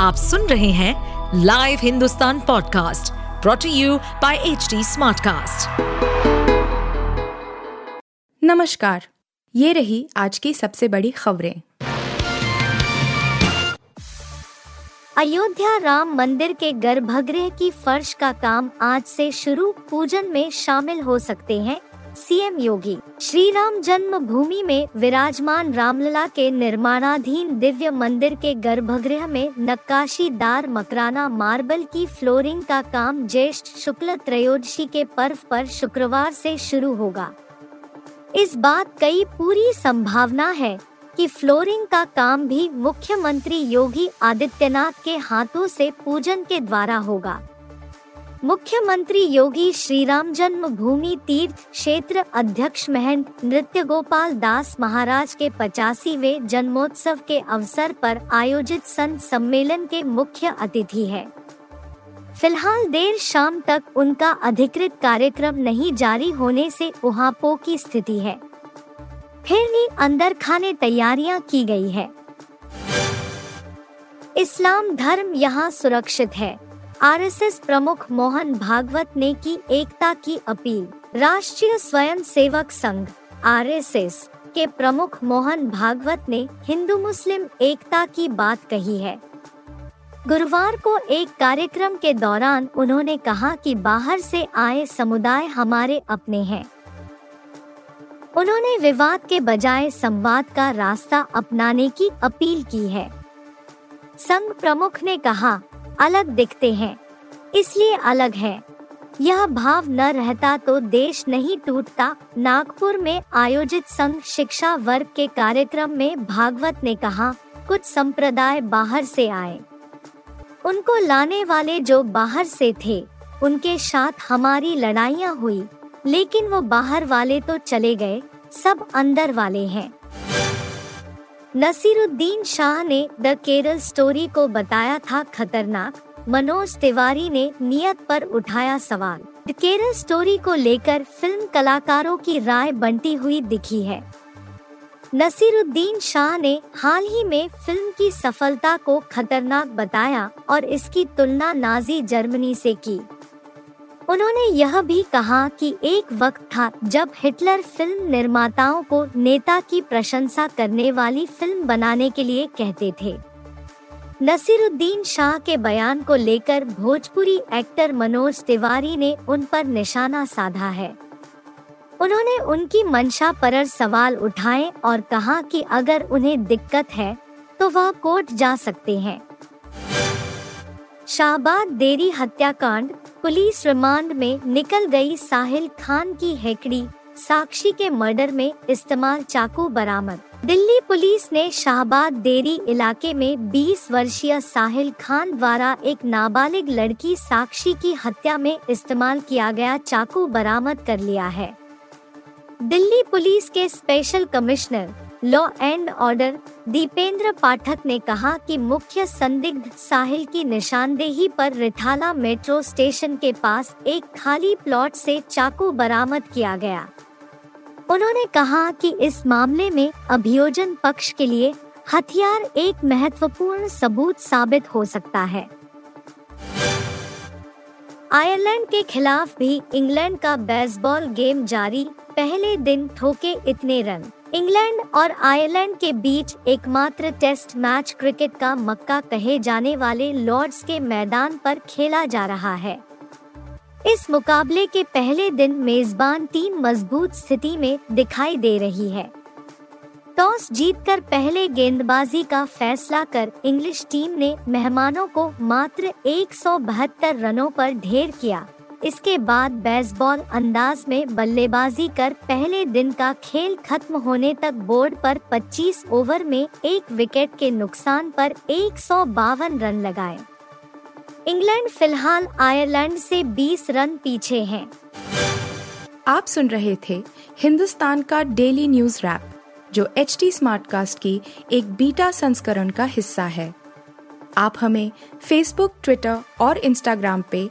आप सुन रहे हैं live Hindustan podcast brought to you by H smartcast. नमस्कार ये रही आज की सबसे बड़ी खबरें अयोध्या राम मंदिर के गर्भगृह की फर्श का काम आज से शुरू पूजन में शामिल हो सकते हैं सीएम योगी श्री राम जन्म भूमि में विराजमान रामलला के निर्माणाधीन दिव्य मंदिर के गर्भगृह में नक्काशीदार मकराना मार्बल की फ्लोरिंग का काम ज्येष्ठ शुक्ल त्रयोदशी के पर्व पर शुक्रवार से शुरू होगा। इस बात कई पूरी संभावना है कि फ्लोरिंग का काम भी मुख्यमंत्री योगी आदित्यनाथ के हाथों से पूजन के द्वारा होगा। मुख्यमंत्री योगी श्री राम जन्म भूमि तीर्थ क्षेत्र अध्यक्ष महंत नृत्य गोपाल दास महाराज के पचासीवे जन्मोत्सव के अवसर पर आयोजित संत सम्मेलन के मुख्य अतिथि है। फ़िलहाल देर शाम तक उनका अधिकृत कार्यक्रम नहीं जारी होने से उहापो की स्थिति है। फिर भी अंदर खाने तैयारियाँ की गई है। इस्लाम धर्म यहाँ सुरक्षित है। आरएसएस प्रमुख मोहन भागवत ने की एकता की अपील। राष्ट्रीय स्वयं सेवक संघ, आरएसएस, के प्रमुख मोहन भागवत ने हिंदू मुस्लिम एकता की बात कही है। गुरुवार को एक कार्यक्रम के दौरान उन्होंने कहा कि बाहर से आए समुदाय हमारे अपने हैं। उन्होंने विवाद के बजाय संवाद का रास्ता अपनाने की अपील की है। संघ प्रमुख ने कहा अलग दिखते हैं, इसलिए अलग है। यह भाव न रहता तो देश नहीं टूटता। नागपुर में आयोजित संघ शिक्षा वर्ग के कार्यक्रम में भागवत ने कहा, कुछ संप्रदाय बाहर से आए। उनको लाने वाले जो बाहर से थे, उनके साथ हमारी लड़ाइयाँ हुई, लेकिन वो बाहर वाले तो चले गए, सब अंदर वाले हैं। नसीरुद्दीन शाह ने द केरल स्टोरी को बताया था खतरनाक। मनोज तिवारी ने नियत पर उठाया सवाल। द केरल स्टोरी को लेकर फ़िल्म कलाकारों की राय बनती हुई दिखी है। नसीरुद्दीन शाह ने हाल ही में फ़िल्म की सफलता को खतरनाक बताया और इसकी तुलना नाजी जर्मनी से की। उन्होंने यह भी कहा कि एक वक्त था जब हिटलर फ़िल्म निर्माताओं को नेता की प्रशंसा करने वाली फ़िल्म बनाने के लिए कहते थे। नसीरुद्दीन शाह के बयान को लेकर भोजपुरी एक्टर मनोज तिवारी ने उन पर निशाना साधा है। उन्होंने उनकी मंशा पर सवाल उठाए और कहा कि अगर उन्हें दिक्कत है तो वह कोर्ट जा सकते हैं। शाहबाद देरी हत्याकांड पुलिस रिमांड में निकल गई साहिल खान की हेकड़ी, साक्षी के मर्डर में इस्तेमाल चाकू बरामद। दिल्ली पुलिस ने शाहबाद देरी इलाके में 20 वर्षीय साहिल खान द्वारा एक नाबालिग लड़की साक्षी की हत्या में इस्तेमाल किया गया चाकू बरामद कर लिया है। दिल्ली पुलिस के special commissioner law and order Dipendra Pathak ने कहा कि मुख्य संदिग्ध साहिल की निशानदेही पर रिठाला मेट्रो स्टेशन के पास एक खाली प्लॉट से चाकू बरामद किया गया। उन्होंने कहा कि इस मामले में अभियोजन पक्ष के लिए हथियार एक महत्वपूर्ण सबूत साबित हो सकता है। आयरलैंड के खिलाफ भी इंग्लैंड का बेसबॉल गेम जारी, पहले दिन ठोके इतने रन। इंग्लैंड और आयरलैंड के बीच एकमात्र टेस्ट मैच क्रिकेट का मक्का कहे जाने वाले लॉर्ड्स के मैदान पर खेला जा रहा है। इस मुकाबले के पहले दिन मेजबान टीम मज़बूत स्थिति में दिखाई दे रही है। टॉस जीतकर पहले गेंदबाजी का फैसला कर इंग्लिश टीम ने मेहमानों को मात्र एक सौ बहत्तर रनों पर ढेर किया। इसके बाद बेसबॉल अंदाज में बल्लेबाजी कर पहले दिन का खेल खत्म होने तक बोर्ड पर 25 ओवर में एक विकेट के नुकसान पर एक सौ बावन रन लगाए। इंग्लैंड फ़िलहाल आयरलैंड से 20 रन पीछे हैं। आप सुन रहे थे हिंदुस्तान का डेली न्यूज़ रैप जो एच टी कास्ट की एक बीटा संस्करण का हिस्सा है। आप हमें फेसबुक ट्विटर और इंस्टाग्राम पे